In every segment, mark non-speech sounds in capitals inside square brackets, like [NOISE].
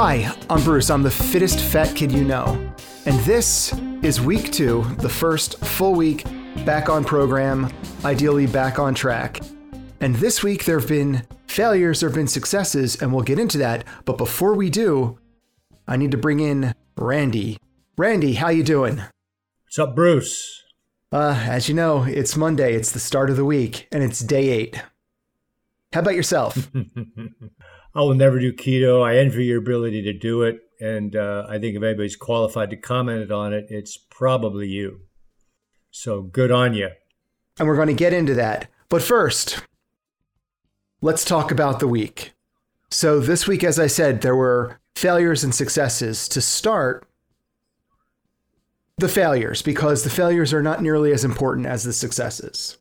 Hi, I'm Bruce. I'm the fittest fat kid you know. And this is week two, the first full week back on program, ideally back on track. And this week there have been failures, there have been successes, and we'll get into that. But before we do, I need to bring in Randy. Randy, how you doing? What's up, Bruce? Uh, as you know, it's Monday, it's the start of the week, and it's day eight. How about yourself? [LAUGHS] I will never do keto. I envy your ability to do it. And uh, I think if anybody's qualified to comment on it, it's probably you. So good on you. And we're going to get into that. But first, let's talk about the week. So, this week, as I said, there were failures and successes. To start, the failures, because the failures are not nearly as important as the successes.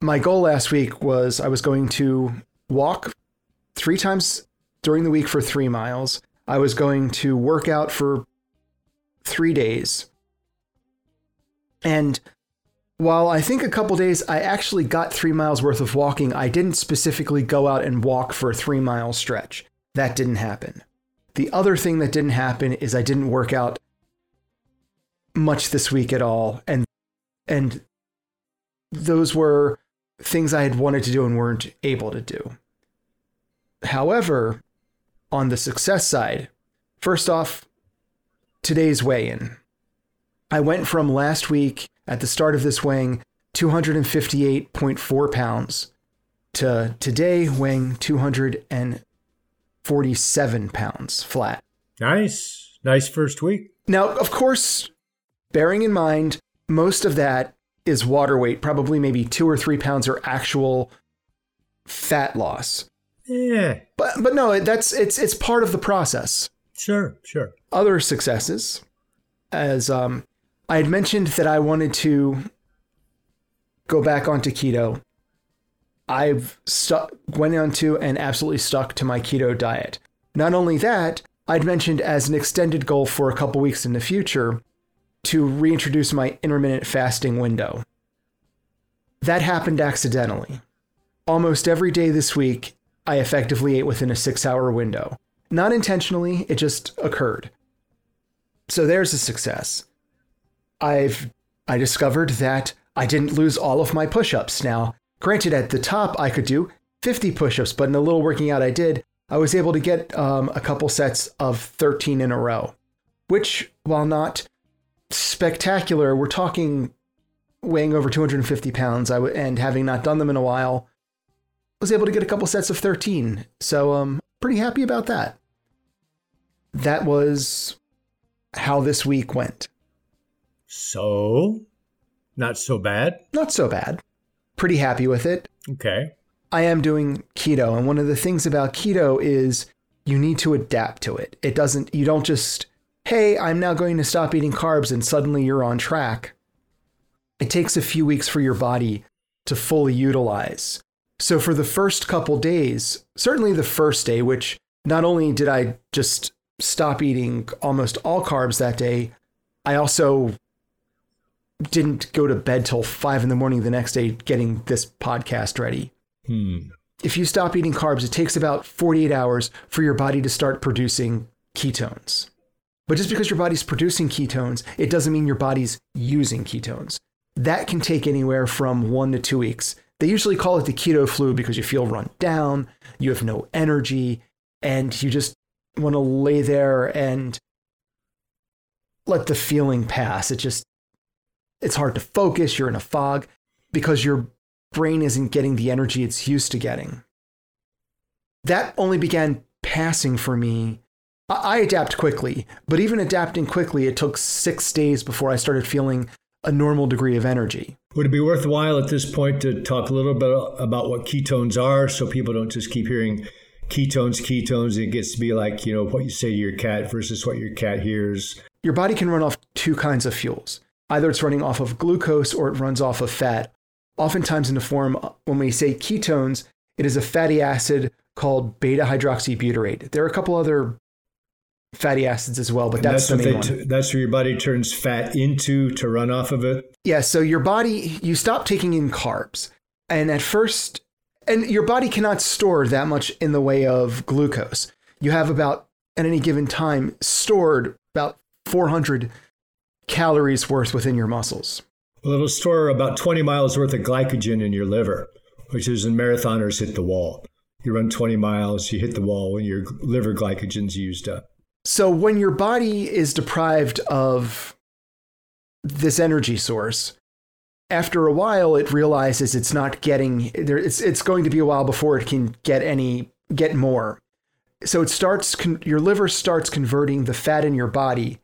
My goal last week was I was going to walk three times during the week for three miles. I was going to work out for three days. And while I think a couple days I actually got three miles worth of walking, I didn't specifically go out and walk for a three mile stretch. That didn't happen. The other thing that didn't happen is I didn't work out much this week at all. And and those were things I had wanted to do and weren't able to do. However, on the success side, first off, today's weigh in. I went from last week at the start of this weighing 258.4 pounds to today weighing 247 pounds flat. Nice. Nice first week. Now, of course, bearing in mind, most of that is water weight, probably maybe two or three pounds are actual fat loss. Yeah. But but no, that's it's it's part of the process. Sure, sure. Other successes, as um, I had mentioned that I wanted to go back onto keto. I've stuck went onto and absolutely stuck to my keto diet. Not only that, I'd mentioned as an extended goal for a couple weeks in the future to reintroduce my intermittent fasting window. That happened accidentally. Almost every day this week, I effectively ate within a six hour window. Not intentionally, it just occurred. So there's a success. I've I discovered that I didn't lose all of my push-ups. Now, granted, at the top I could do 50 push-ups, but in the little working out I did, I was able to get um, a couple sets of 13 in a row, which, while not spectacular, we're talking weighing over 250 pounds. And having not done them in a while, was able to get a couple sets of 13. So um pretty happy about that. That was how this week went. So, not so bad. Not so bad. Pretty happy with it. Okay. I am doing keto and one of the things about keto is you need to adapt to it. It doesn't you don't just hey, I'm now going to stop eating carbs and suddenly you're on track. It takes a few weeks for your body to fully utilize so for the first couple days, certainly the first day, which not only did I just stop eating almost all carbs that day, I also didn't go to bed till five in the morning the next day getting this podcast ready. Hmm. If you stop eating carbs, it takes about 48 hours for your body to start producing ketones. But just because your body's producing ketones, it doesn't mean your body's using ketones. That can take anywhere from one to two weeks. They usually call it the keto flu because you feel run down, you have no energy, and you just want to lay there and let the feeling pass. It just, it's hard to focus. You're in a fog because your brain isn't getting the energy it's used to getting. That only began passing for me. I adapt quickly, but even adapting quickly, it took six days before I started feeling a normal degree of energy. Would it be worthwhile at this point to talk a little bit about what ketones are so people don't just keep hearing ketones, ketones? And It gets to be like, you know, what you say to your cat versus what your cat hears. Your body can run off two kinds of fuels. Either it's running off of glucose or it runs off of fat. Oftentimes, in the form, when we say ketones, it is a fatty acid called beta hydroxybutyrate. There are a couple other fatty acids as well, but that's, that's the main one. T- that's where your body turns fat into to run off of it. Yeah, so your body you stop taking in carbs, and at first, and your body cannot store that much in the way of glucose. You have about at any given time stored about 400 calories worth within your muscles. Well, it'll store about 20 miles worth of glycogen in your liver, which is when marathoners hit the wall. You run 20 miles, you hit the wall, and your liver glycogen's used up. So when your body is deprived of this energy source, after a while it realizes it's not getting there it's it's going to be a while before it can get any get more. So it starts your liver starts converting the fat in your body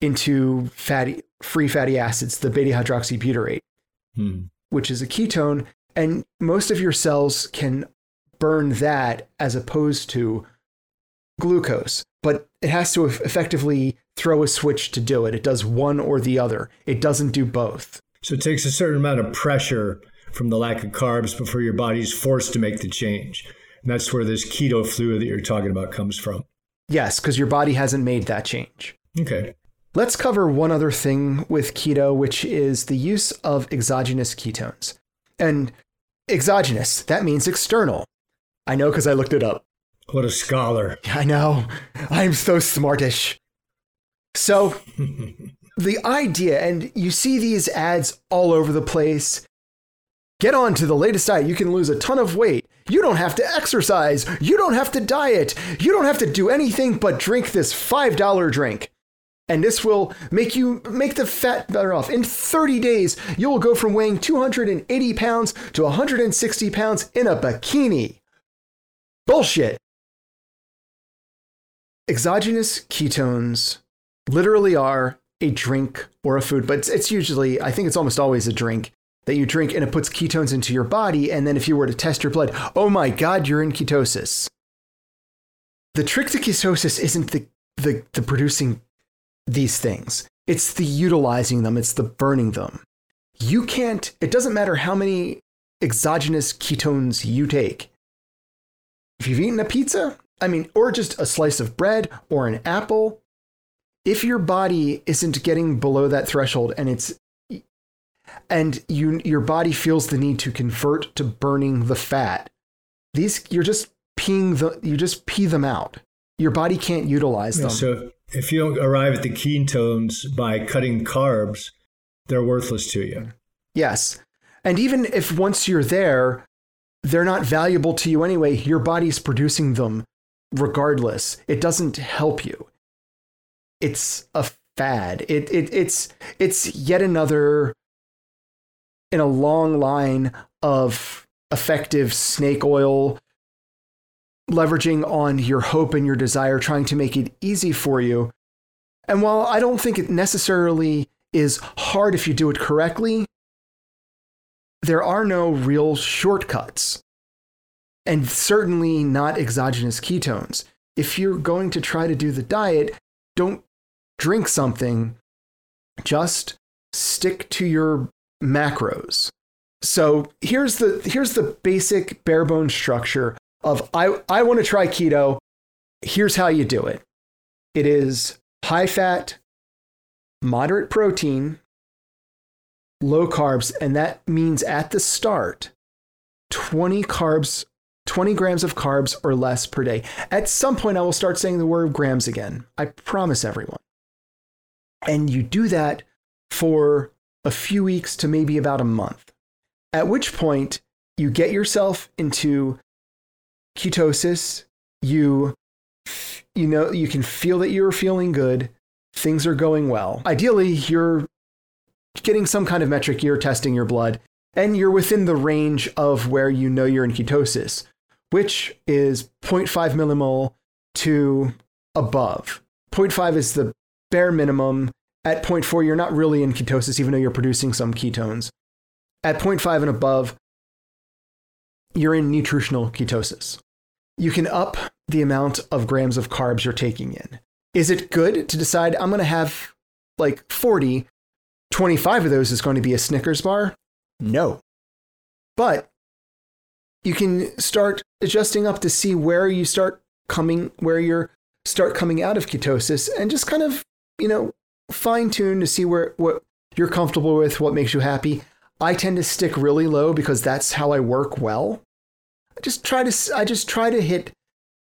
into fatty free fatty acids, the beta hydroxybutyrate, hmm. which is a ketone and most of your cells can burn that as opposed to glucose, but it has to effectively throw a switch to do it. It does one or the other. It doesn't do both. So it takes a certain amount of pressure from the lack of carbs before your body's forced to make the change. And that's where this keto fluid that you're talking about comes from. Yes, because your body hasn't made that change. Okay. Let's cover one other thing with keto, which is the use of exogenous ketones. And exogenous, that means external. I know because I looked it up. What a scholar. I know. I'm so smartish. So, [LAUGHS] the idea, and you see these ads all over the place. Get on to the latest diet. You can lose a ton of weight. You don't have to exercise. You don't have to diet. You don't have to do anything but drink this $5 drink. And this will make you make the fat better off. In 30 days, you will go from weighing 280 pounds to 160 pounds in a bikini. Bullshit. Exogenous ketones literally are a drink or a food, but it's, it's usually, I think it's almost always a drink that you drink and it puts ketones into your body. And then if you were to test your blood, oh my God, you're in ketosis. The trick to ketosis isn't the, the, the producing these things, it's the utilizing them, it's the burning them. You can't, it doesn't matter how many exogenous ketones you take. If you've eaten a pizza, I mean, or just a slice of bread or an apple, if your body isn't getting below that threshold and it's and you your body feels the need to convert to burning the fat these you're just peeing the you just pee them out. Your body can't utilize them. so if you don't arrive at the ketones by cutting carbs they're worthless to you. Yes. And even if once you're there they're not valuable to you anyway your body's producing them regardless it doesn't help you it's a fad. It, it it's it's yet another in a long line of effective snake oil leveraging on your hope and your desire trying to make it easy for you. And while I don't think it necessarily is hard if you do it correctly, there are no real shortcuts. And certainly not exogenous ketones. If you're going to try to do the diet, don't drink something, just stick to your macros. So here's the here's the basic bare bone structure of I, I want to try keto. Here's how you do it. It is high fat, moderate protein, low carbs, and that means at the start, 20 carbs, 20 grams of carbs or less per day. At some point, I will start saying the word grams again. I promise everyone. And you do that for a few weeks to maybe about a month. At which point, you get yourself into ketosis. You, you know, you can feel that you're feeling good. Things are going well. Ideally, you're getting some kind of metric. You're testing your blood, and you're within the range of where you know you're in ketosis, which is 0.5 millimole to above. 0.5 is the bare minimum. At 0.4, you're not really in ketosis, even though you're producing some ketones. At 0.5 and above, you're in nutritional ketosis. You can up the amount of grams of carbs you're taking in. Is it good to decide I'm going to have like 40, 25 of those is going to be a Snickers bar? No. But you can start adjusting up to see where you start coming, where you're start coming out of ketosis and just kind of you know, fine tune to see where what you're comfortable with, what makes you happy. I tend to stick really low because that's how I work well. I just try to I just try to hit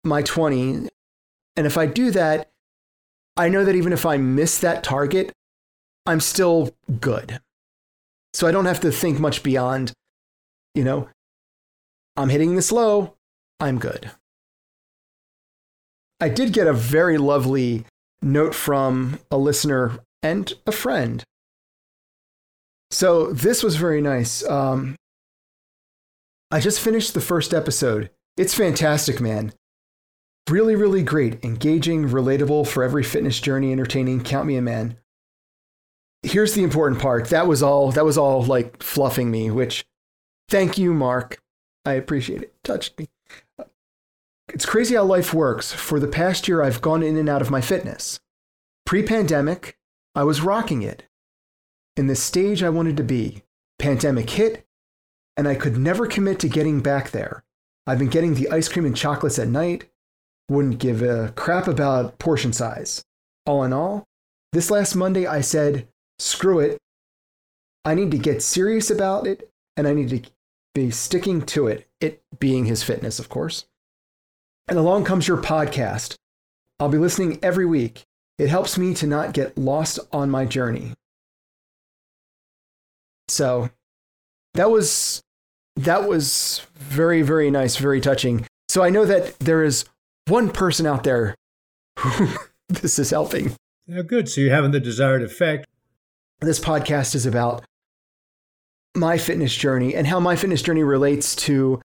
my 20 And if I do that, I know that even if I miss that target, I'm still good. So I don't have to think much beyond, you know, I'm hitting this low, I'm good. I did get a very lovely note from a listener and a friend. So this was very nice. Um, I just finished the first episode. It's fantastic, man. Really, really great. Engaging, relatable for every fitness journey, entertaining. Count me a man. Here's the important part. That was all that was all like fluffing me, which thank you, Mark. I appreciate it. Touched me. It's crazy how life works. For the past year, I've gone in and out of my fitness. Pre pandemic, I was rocking it. In the stage I wanted to be. Pandemic hit, and I could never commit to getting back there. I've been getting the ice cream and chocolates at night, wouldn't give a crap about portion size. All in all, this last Monday I said, screw it. I need to get serious about it, and I need to be sticking to it, it being his fitness, of course. And along comes your podcast. I'll be listening every week. It helps me to not get lost on my journey. So that was that was very very nice, very touching. So I know that there is one person out there [LAUGHS] who this is helping. Yeah, good. So you're having the desired effect. This podcast is about my fitness journey and how my fitness journey relates to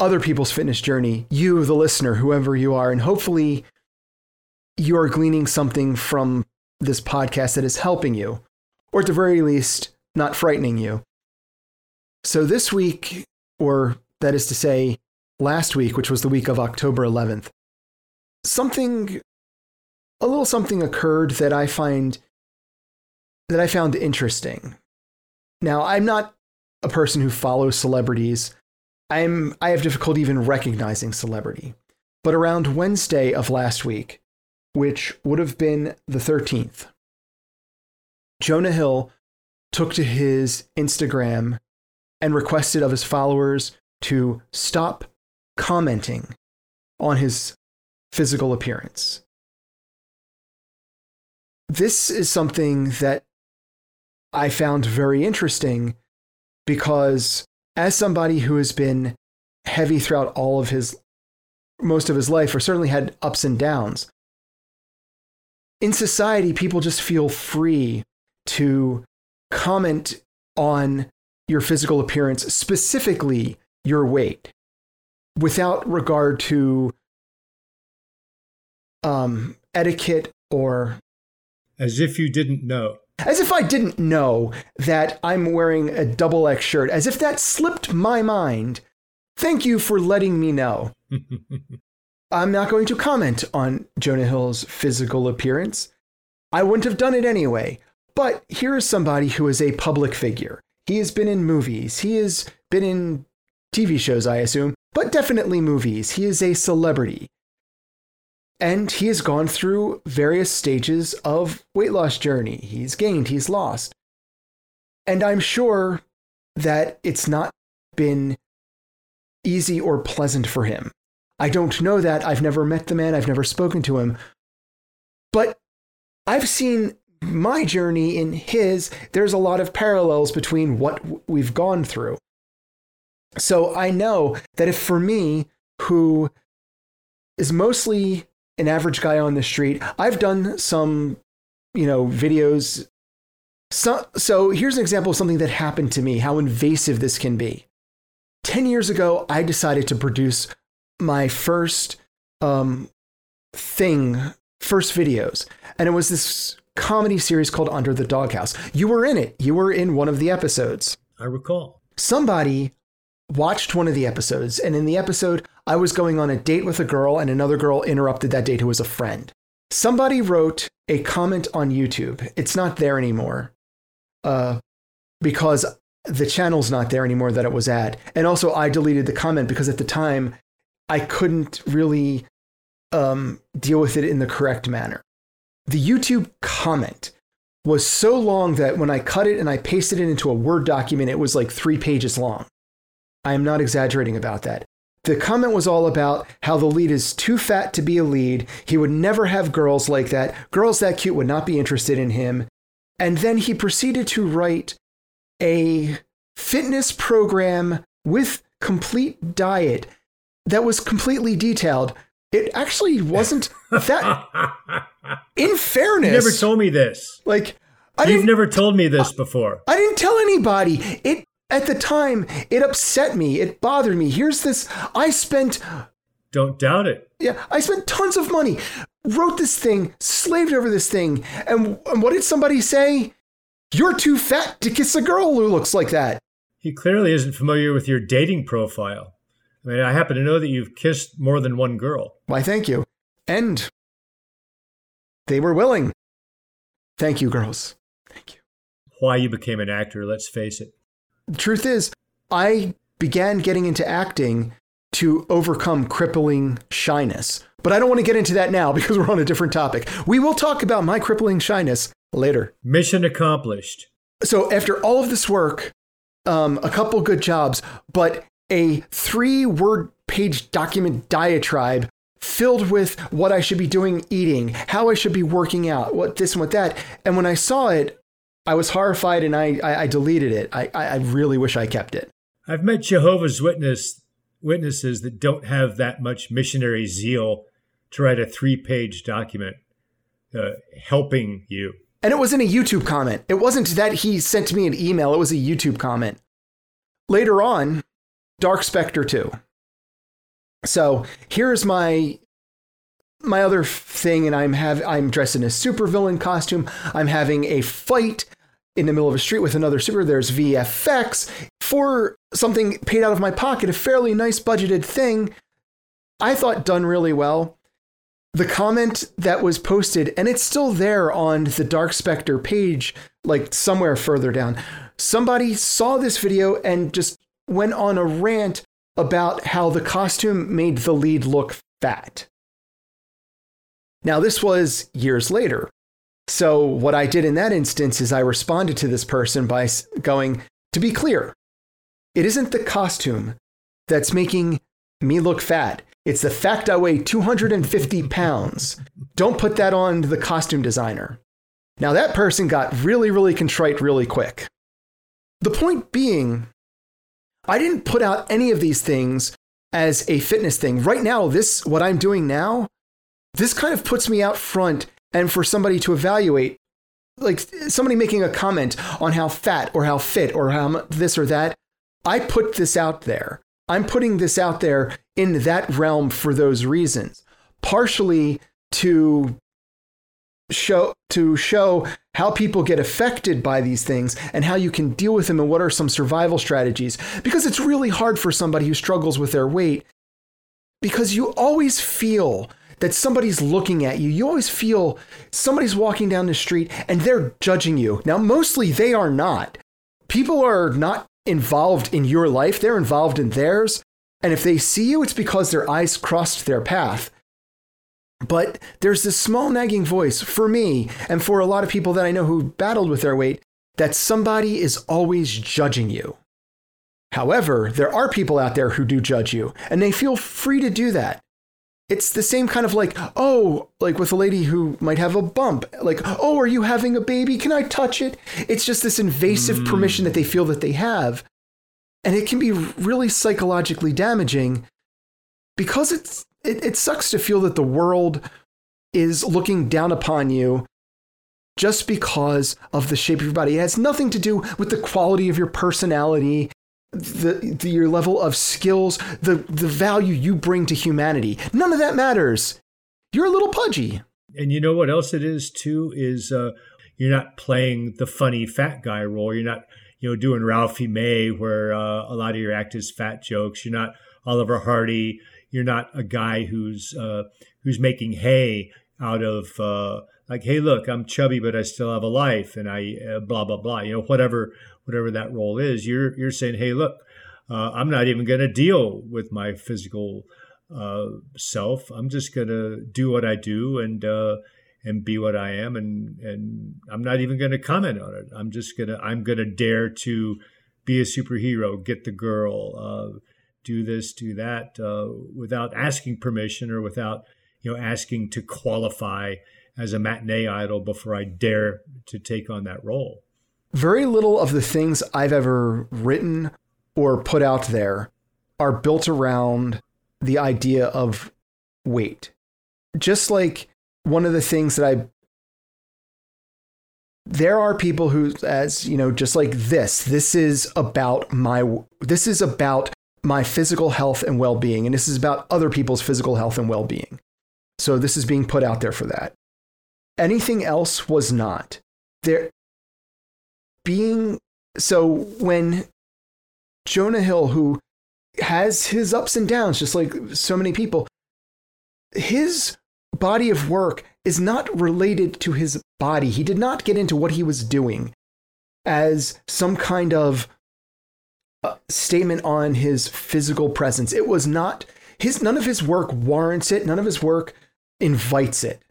other people's fitness journey, you, the listener, whoever you are. And hopefully, you're gleaning something from this podcast that is helping you, or at the very least, not frightening you. So, this week, or that is to say, last week, which was the week of October 11th, something, a little something occurred that I find, that I found interesting. Now, I'm not a person who follows celebrities. I'm, I have difficulty even recognizing celebrity. But around Wednesday of last week, which would have been the 13th, Jonah Hill took to his Instagram and requested of his followers to stop commenting on his physical appearance. This is something that I found very interesting because as somebody who has been heavy throughout all of his most of his life or certainly had ups and downs in society people just feel free to comment on your physical appearance specifically your weight without regard to um, etiquette or as if you didn't know as if I didn't know that I'm wearing a double X shirt, as if that slipped my mind. Thank you for letting me know. [LAUGHS] I'm not going to comment on Jonah Hill's physical appearance. I wouldn't have done it anyway. But here is somebody who is a public figure. He has been in movies, he has been in TV shows, I assume, but definitely movies. He is a celebrity. And he has gone through various stages of weight loss journey. He's gained, he's lost. And I'm sure that it's not been easy or pleasant for him. I don't know that. I've never met the man, I've never spoken to him. But I've seen my journey in his. There's a lot of parallels between what we've gone through. So I know that if for me, who is mostly an average guy on the street. I've done some, you know, videos. So, so here's an example of something that happened to me, how invasive this can be. 10 years ago, I decided to produce my first um, thing, first videos. And it was this comedy series called Under the Doghouse. You were in it, you were in one of the episodes. I recall. Somebody watched one of the episodes, and in the episode, I was going on a date with a girl, and another girl interrupted that date who was a friend. Somebody wrote a comment on YouTube. It's not there anymore uh, because the channel's not there anymore that it was at. And also, I deleted the comment because at the time, I couldn't really um, deal with it in the correct manner. The YouTube comment was so long that when I cut it and I pasted it into a Word document, it was like three pages long. I am not exaggerating about that. the comment was all about how the lead is too fat to be a lead. He would never have girls like that. Girls that cute would not be interested in him. And then he proceeded to write a fitness program with complete diet that was completely detailed. It actually wasn't that. [LAUGHS] In fairness, you never told me this. Like, I you've never told me this before. I didn't tell anybody. It at the time it upset me. It bothered me. Here's this. I spent. Don't doubt it. Yeah, I spent tons of money, wrote this thing, slaved over this thing, and, and what did somebody say? You're too fat to kiss a girl who looks like that. He clearly isn't familiar with your dating profile. I mean, I happen to know that you've kissed more than one girl. Why, thank you. And they were willing. Thank you, girls. Thank you. Why you became an actor, let's face it. The truth is, I began getting into acting to overcome crippling shyness. But I don't want to get into that now [LAUGHS] because we're on a different topic. We will talk about my crippling shyness later. Mission accomplished. So, after all of this work, um, a couple good jobs, but a three word page document diatribe filled with what I should be doing eating, how I should be working out, what this and what that. And when I saw it, I was horrified and I, I, I deleted it. I, I really wish I kept it. I've met Jehovah's Witness witnesses that don't have that much missionary zeal to write a three page document uh, helping you. And it wasn't a YouTube comment. It wasn't that he sent me an email, it was a YouTube comment. Later on, Dark Spectre 2. So here's my my other thing, and I'm have I'm dressed in a supervillain costume. I'm having a fight in the middle of a street with another super. There's VFX for something paid out of my pocket, a fairly nice budgeted thing. I thought done really well. The comment that was posted, and it's still there on the Dark Spectre page, like somewhere further down. Somebody saw this video and just went on a rant about how the costume made the lead look fat. Now, this was years later. So, what I did in that instance is I responded to this person by going, to be clear, it isn't the costume that's making me look fat. It's the fact I weigh 250 pounds. Don't put that on the costume designer. Now, that person got really, really contrite really quick. The point being I didn't put out any of these things as a fitness thing. Right now, this, what I'm doing now, this kind of puts me out front and for somebody to evaluate, like somebody making a comment on how fat or how fit or how this or that, I put this out there. I'm putting this out there in that realm for those reasons, partially to show to show how people get affected by these things and how you can deal with them and what are some survival strategies because it's really hard for somebody who struggles with their weight because you always feel that somebody's looking at you. You always feel somebody's walking down the street and they're judging you. Now, mostly they are not. People are not involved in your life, they're involved in theirs. And if they see you, it's because their eyes crossed their path. But there's this small nagging voice for me and for a lot of people that I know who battled with their weight that somebody is always judging you. However, there are people out there who do judge you, and they feel free to do that. It's the same kind of like, oh, like with a lady who might have a bump, like, oh, are you having a baby? Can I touch it? It's just this invasive mm. permission that they feel that they have. And it can be really psychologically damaging because it's it, it sucks to feel that the world is looking down upon you just because of the shape of your body. It has nothing to do with the quality of your personality, the, the, your level of skills, the the value you bring to humanity. None of that matters. You're a little pudgy. And you know what else it is too is uh, you're not playing the funny fat guy role. You're not you know doing Ralphie May where uh, a lot of your act is fat jokes. You're not Oliver Hardy you're not a guy who's uh, who's making hay out of uh, like, hey, look, I'm chubby, but I still have a life, and I uh, blah blah blah. You know, whatever whatever that role is, you're you're saying, hey, look, uh, I'm not even going to deal with my physical uh, self. I'm just going to do what I do and uh, and be what I am, and and I'm not even going to comment on it. I'm just gonna I'm gonna dare to be a superhero, get the girl do this, do that, uh, without asking permission or without you know asking to qualify as a matinee idol before I dare to take on that role. Very little of the things I've ever written or put out there are built around the idea of weight. Just like one of the things that I there are people who as you know just like this this is about my this is about my physical health and well-being and this is about other people's physical health and well-being so this is being put out there for that anything else was not there being so when jonah hill who has his ups and downs just like so many people his body of work is not related to his body. He did not get into what he was doing as some kind of uh, statement on his physical presence. It was not his none of his work warrants it, none of his work invites it.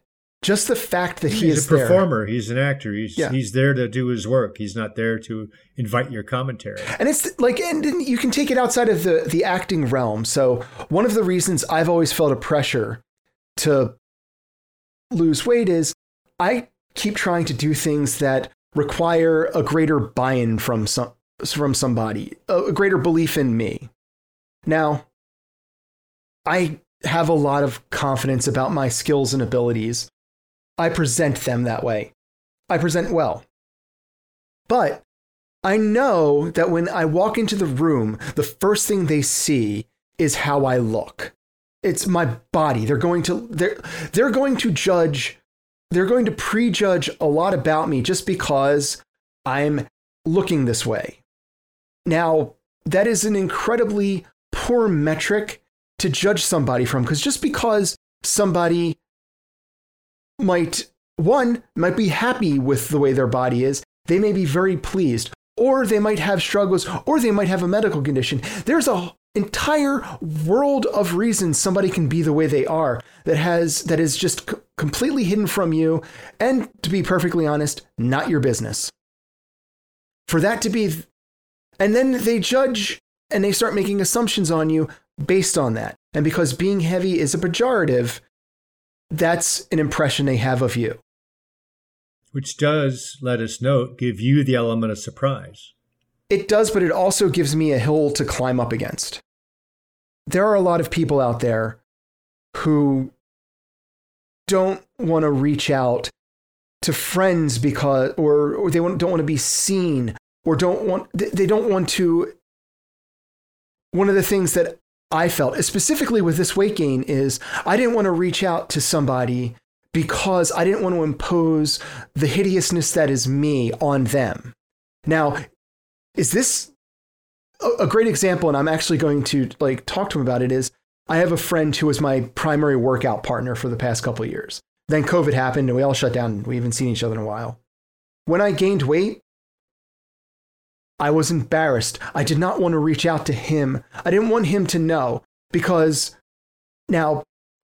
Just the fact that he he's is a performer, there. he's an actor. He's Yeah. he's there to do his work. He's not there to invite your commentary. And it's like, and you can take it outside of the the acting realm. So one of the reasons I've always felt a pressure to lose weight is I keep trying to do things that require a greater buy-in from some from somebody, a greater belief in me. Now, I have a lot of confidence about my skills and abilities. I present them that way. I present well. But I know that when I walk into the room, the first thing they see is how I look. It's my body. They're going to they're they're going to judge they're going to prejudge a lot about me just because I'm looking this way. Now, that is an incredibly poor metric to judge somebody from because just because somebody might one might be happy with the way their body is, they may be very pleased. Or they might have struggles or they might have a medical condition. There's a entire world of reasons somebody can be the way they are that has that is just c- completely hidden from you. And to be perfectly honest not your business. For that to be and then they judge and they start making assumptions on you based on that. And because being heavy is a pejorative that's an impression they have of you Which does, let us note, give you the element of surprise. It does, but it also gives me a hill to climb up against. There are a lot of people out there who don't want to reach out to friends because, or, or they don't want to be seen, or don't want, they they don't want to. One of the things that I felt, specifically with this weight gain, is I didn't want to reach out to somebody because I didn't want to impose the hideousness that is me on them. Now, is this a, great example and i'm actually going to like talk to him about it is i have a friend who was my primary workout partner for the past couple years then covid happened and we all shut down we haven't seen each other in a while when i gained weight i was embarrassed i did not want to reach out to him i didn't want him to know because now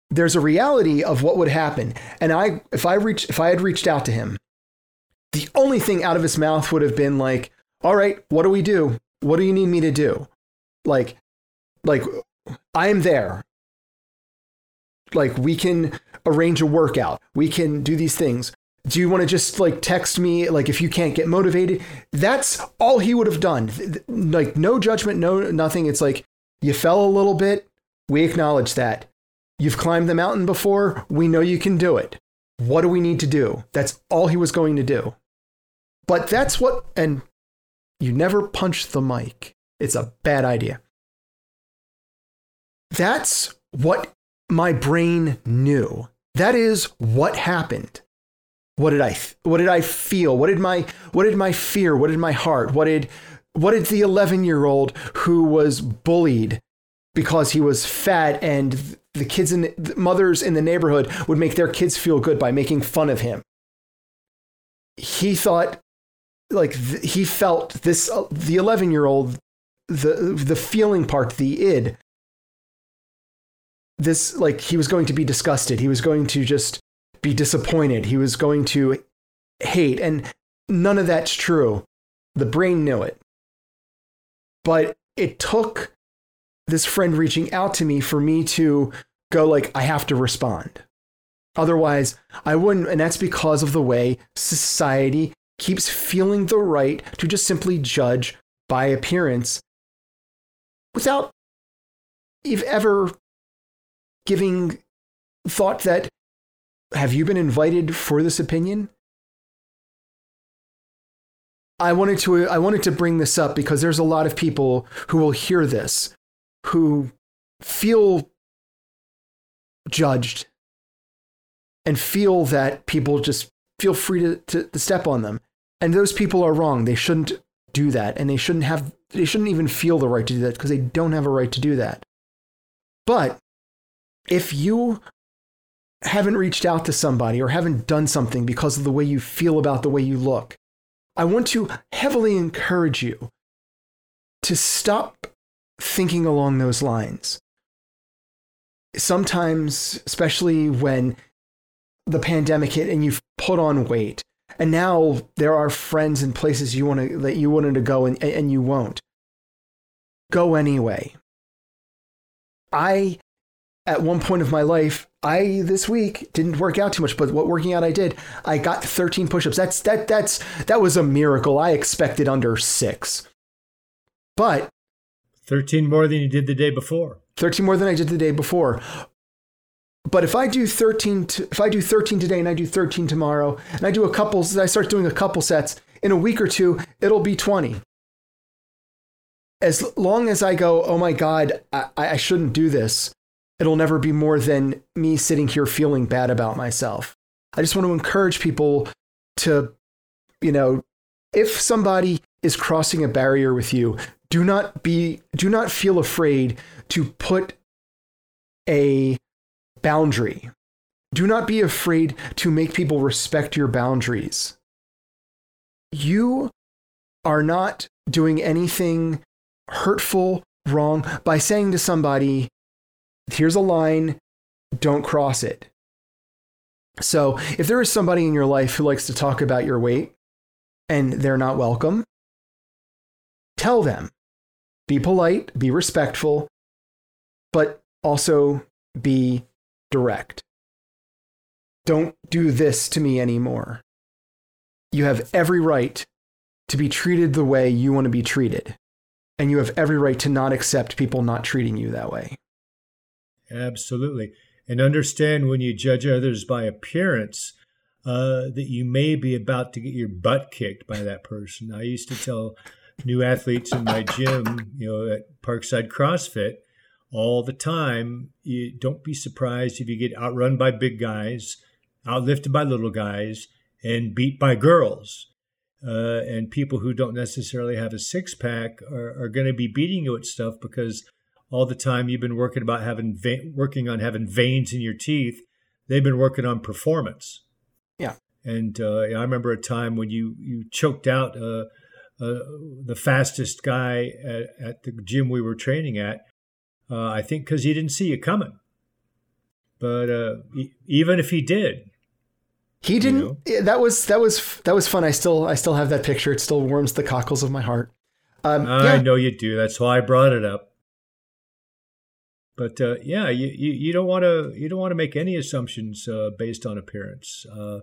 there's a reality of what would happen and i if i reach if i had reached out to him the only thing out of his mouth would have been like all right, what do we do? What do you need me to do? Like, like I am there. Like we can arrange a workout. We can do these things. Do you want to just like text me like if you can't get motivated? That's all he would have done. Like no judgment, no nothing. It's like you fell a little bit. We acknowledge that. You've climbed the mountain before. We know you can do it. What do we need to do? That's all he was going to do. But that's what and you never punch the mic. It's a bad idea. That's what my brain knew. That is what happened. What did I what did I feel? What did my what did my fear? What did my heart? What did what did the 11-year-old who was bullied because he was fat and the kids and mothers in the neighborhood would make their kids feel good by making fun of him. He thought like th- he felt this uh, the 11 year old the the feeling part the id this like he was going to be disgusted he was going to just be disappointed. He was going to hate and none of that's true. The brain knew it. But it took this friend reaching out to me for me to go like I have to respond. Otherwise, I wouldn't and that's because of the way society keeps feeling the right to just simply judge by appearance without if ever giving thought that have you been invited for this opinion? I wanted to I wanted to bring this up because there's a lot of people who will hear this who feel judged and feel that people just feel free to, to, to step on them. And those people are wrong. They shouldn't do that. And they shouldn't have they shouldn't even feel the right to do that because they don't have a right to do that. But if you haven't reached out to somebody or haven't done something because of the way you feel about the way you look, I want to heavily encourage you to stop thinking along those lines. Sometimes, especially when the pandemic hit and you've put on weight, and now there are friends and places you want to that you wanted to go and, and you won't. Go anyway. I at one point of my life, I this week didn't work out too much, but what working out I did, I got 13 push-ups. That's that that's that was a miracle. I expected under 6. But 13 more than you did the day before. 13 more than I did the day before. But if I do 13 to, if I do 13 today and I do 13 tomorrow and I do a couple I start doing a couple sets in a week or two, it'll be 20 as long as I go, oh my God, I, I shouldn't do this, it'll never be more than me sitting here feeling bad about myself. I just want to encourage people to, you know, if somebody is crossing a barrier with you, do not be, do not feel afraid to put a boundary. Do not be afraid to make people respect your boundaries. You are not doing anything hurtful, wrong by saying to somebody, here's a line, don't cross it. So if there is somebody in your life who likes to talk about your weight and they're not welcome, tell them. Be polite, be respectful, but also be direct. Don't do this to me anymore. You have every right to be treated the way you want to be treated. And you have every right to not accept people not treating you that way. Absolutely. And understand when you judge others by appearance uh, that you may be about to get your butt kicked by that person. I used to tell new athletes in my gym, you know, at Parkside CrossFit, all the time, you don't be surprised if you get outrun by big guys, outlifted by little guys, and beat by girls. Uh, and people who don't necessarily have a six pack are, are going to be beating you at stuff because all the time you've been working about having ve- working on having veins in your teeth. They've been working on performance. Yeah. And uh, I remember a time when you you choked out uh, uh, the fastest guy at, at, the gym we were training at. Uh, I think because he didn't see you coming. But uh, even if he did, he didn't. You know? That was that was that was fun. I still I still have that picture. It still warms the cockles of my heart. Um, I yeah. know you do. That's why I brought it up. But uh, yeah, you, you, don't want to you don't want to make any assumptions uh, based on appearance. Uh,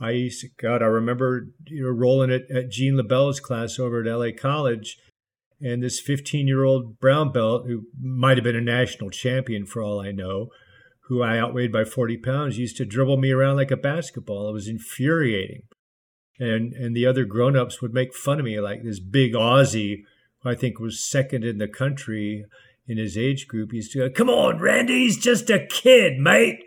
I God, I remember you know rolling it at Gene LeBell's class over at LA College, and this 15 year old brown belt who might have been a national champion for all I know, who I outweighed by 40 pounds, used to dribble me around like a basketball. It was infuriating, and and the other grown ups would make fun of me like this big Aussie, who I think was second in the country in his age group used to go, "Come on, Randy, he's just a kid, mate."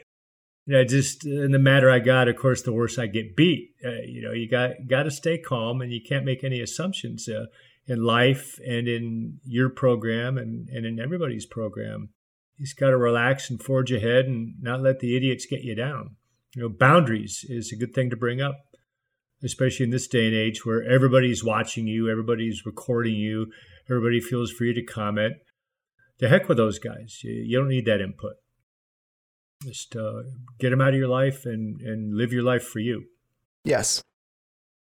You know, just in the matter I got, of course, the worse I get beat. Uh, you know, you got got to stay calm, and you can't make any assumptions uh, in life and in your program and and in everybody's program. You just got to relax and forge ahead, and not let the idiots get you down. You know, boundaries is a good thing to bring up, especially in this day and age where everybody's watching you, everybody's recording you, everybody feels free to comment to heck with those guys. You, you don't need that input. Just uh, get them out of your life and, and live your life for you. Yes.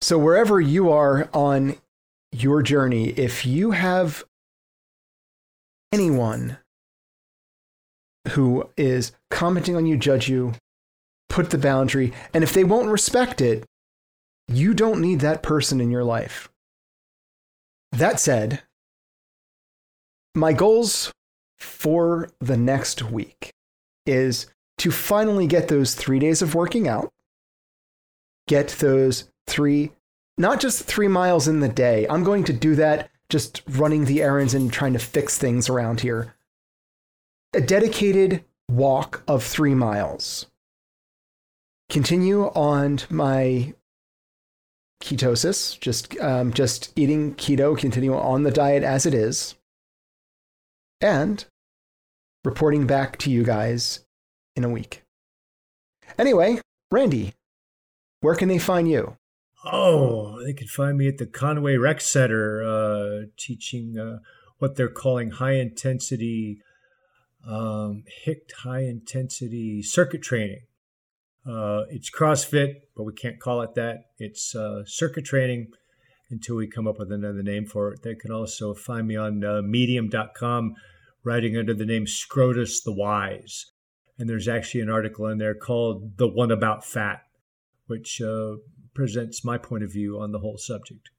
So, wherever you are on your journey, if you have anyone who is commenting on you, judge you, put the boundary, and if they won't respect it, you don't need that person in your life. That said, my goals for the next week is to finally get those three days of working out, get those three, not just three miles in the day. I'm going to do that just running the errands and trying to fix things around here. A dedicated walk of three miles. Continue on my ketosis, just um, just eating keto, continue on the diet as it is, and reporting back to you guys in a week. Anyway, Randy, where can they find you? Oh, they can find me at the Conway Rec Center, uh, teaching uh, what they're calling high intensity, um, HICT high intensity circuit training. Uh, it's CrossFit, but we can't call it that. It's uh, circuit training until we come up with another name for it. They can also find me on uh, medium.com, writing under the name Scrotus the Wise. And there's actually an article in there called The One About Fat, which uh, presents my point of view on the whole subject.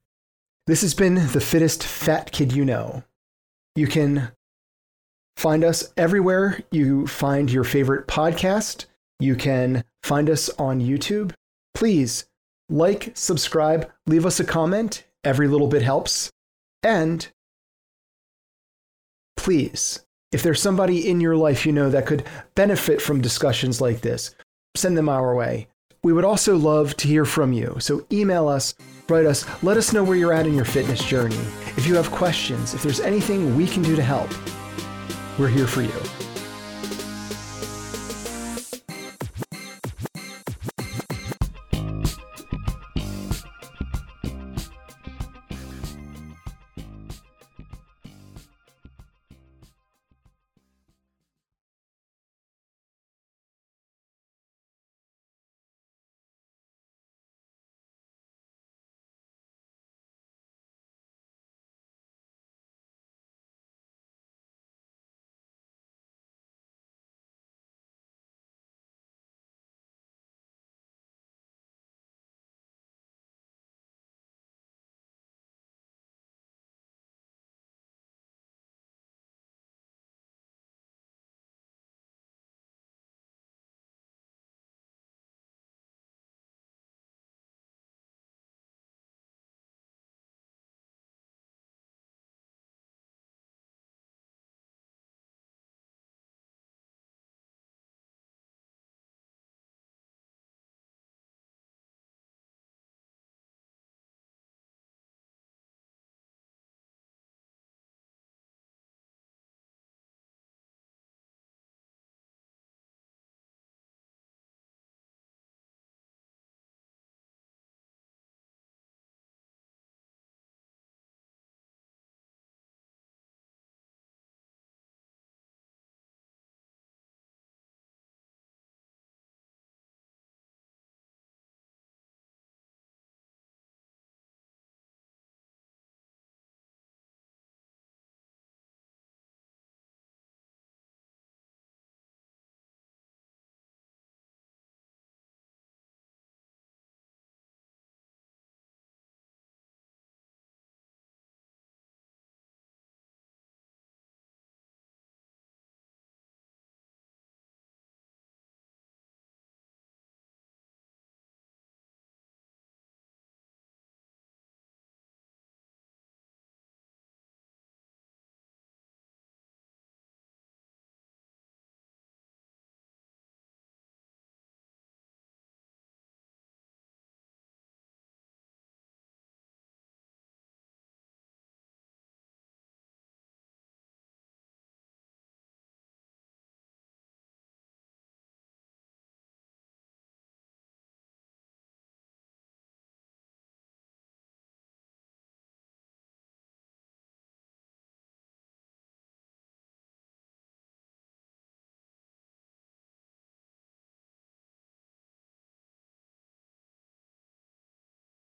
This has been the fittest fat kid you know. You can find us everywhere you find your favorite podcast. You can find us on YouTube. Please like, subscribe, leave us a comment. Every little bit helps. And please, if there's somebody in your life you know that could benefit from discussions like this, send them our way. We would also love to hear from you. So email us, write us, let us know where you're at in your fitness journey. If you have questions, if there's anything we can do to help, we're here for you.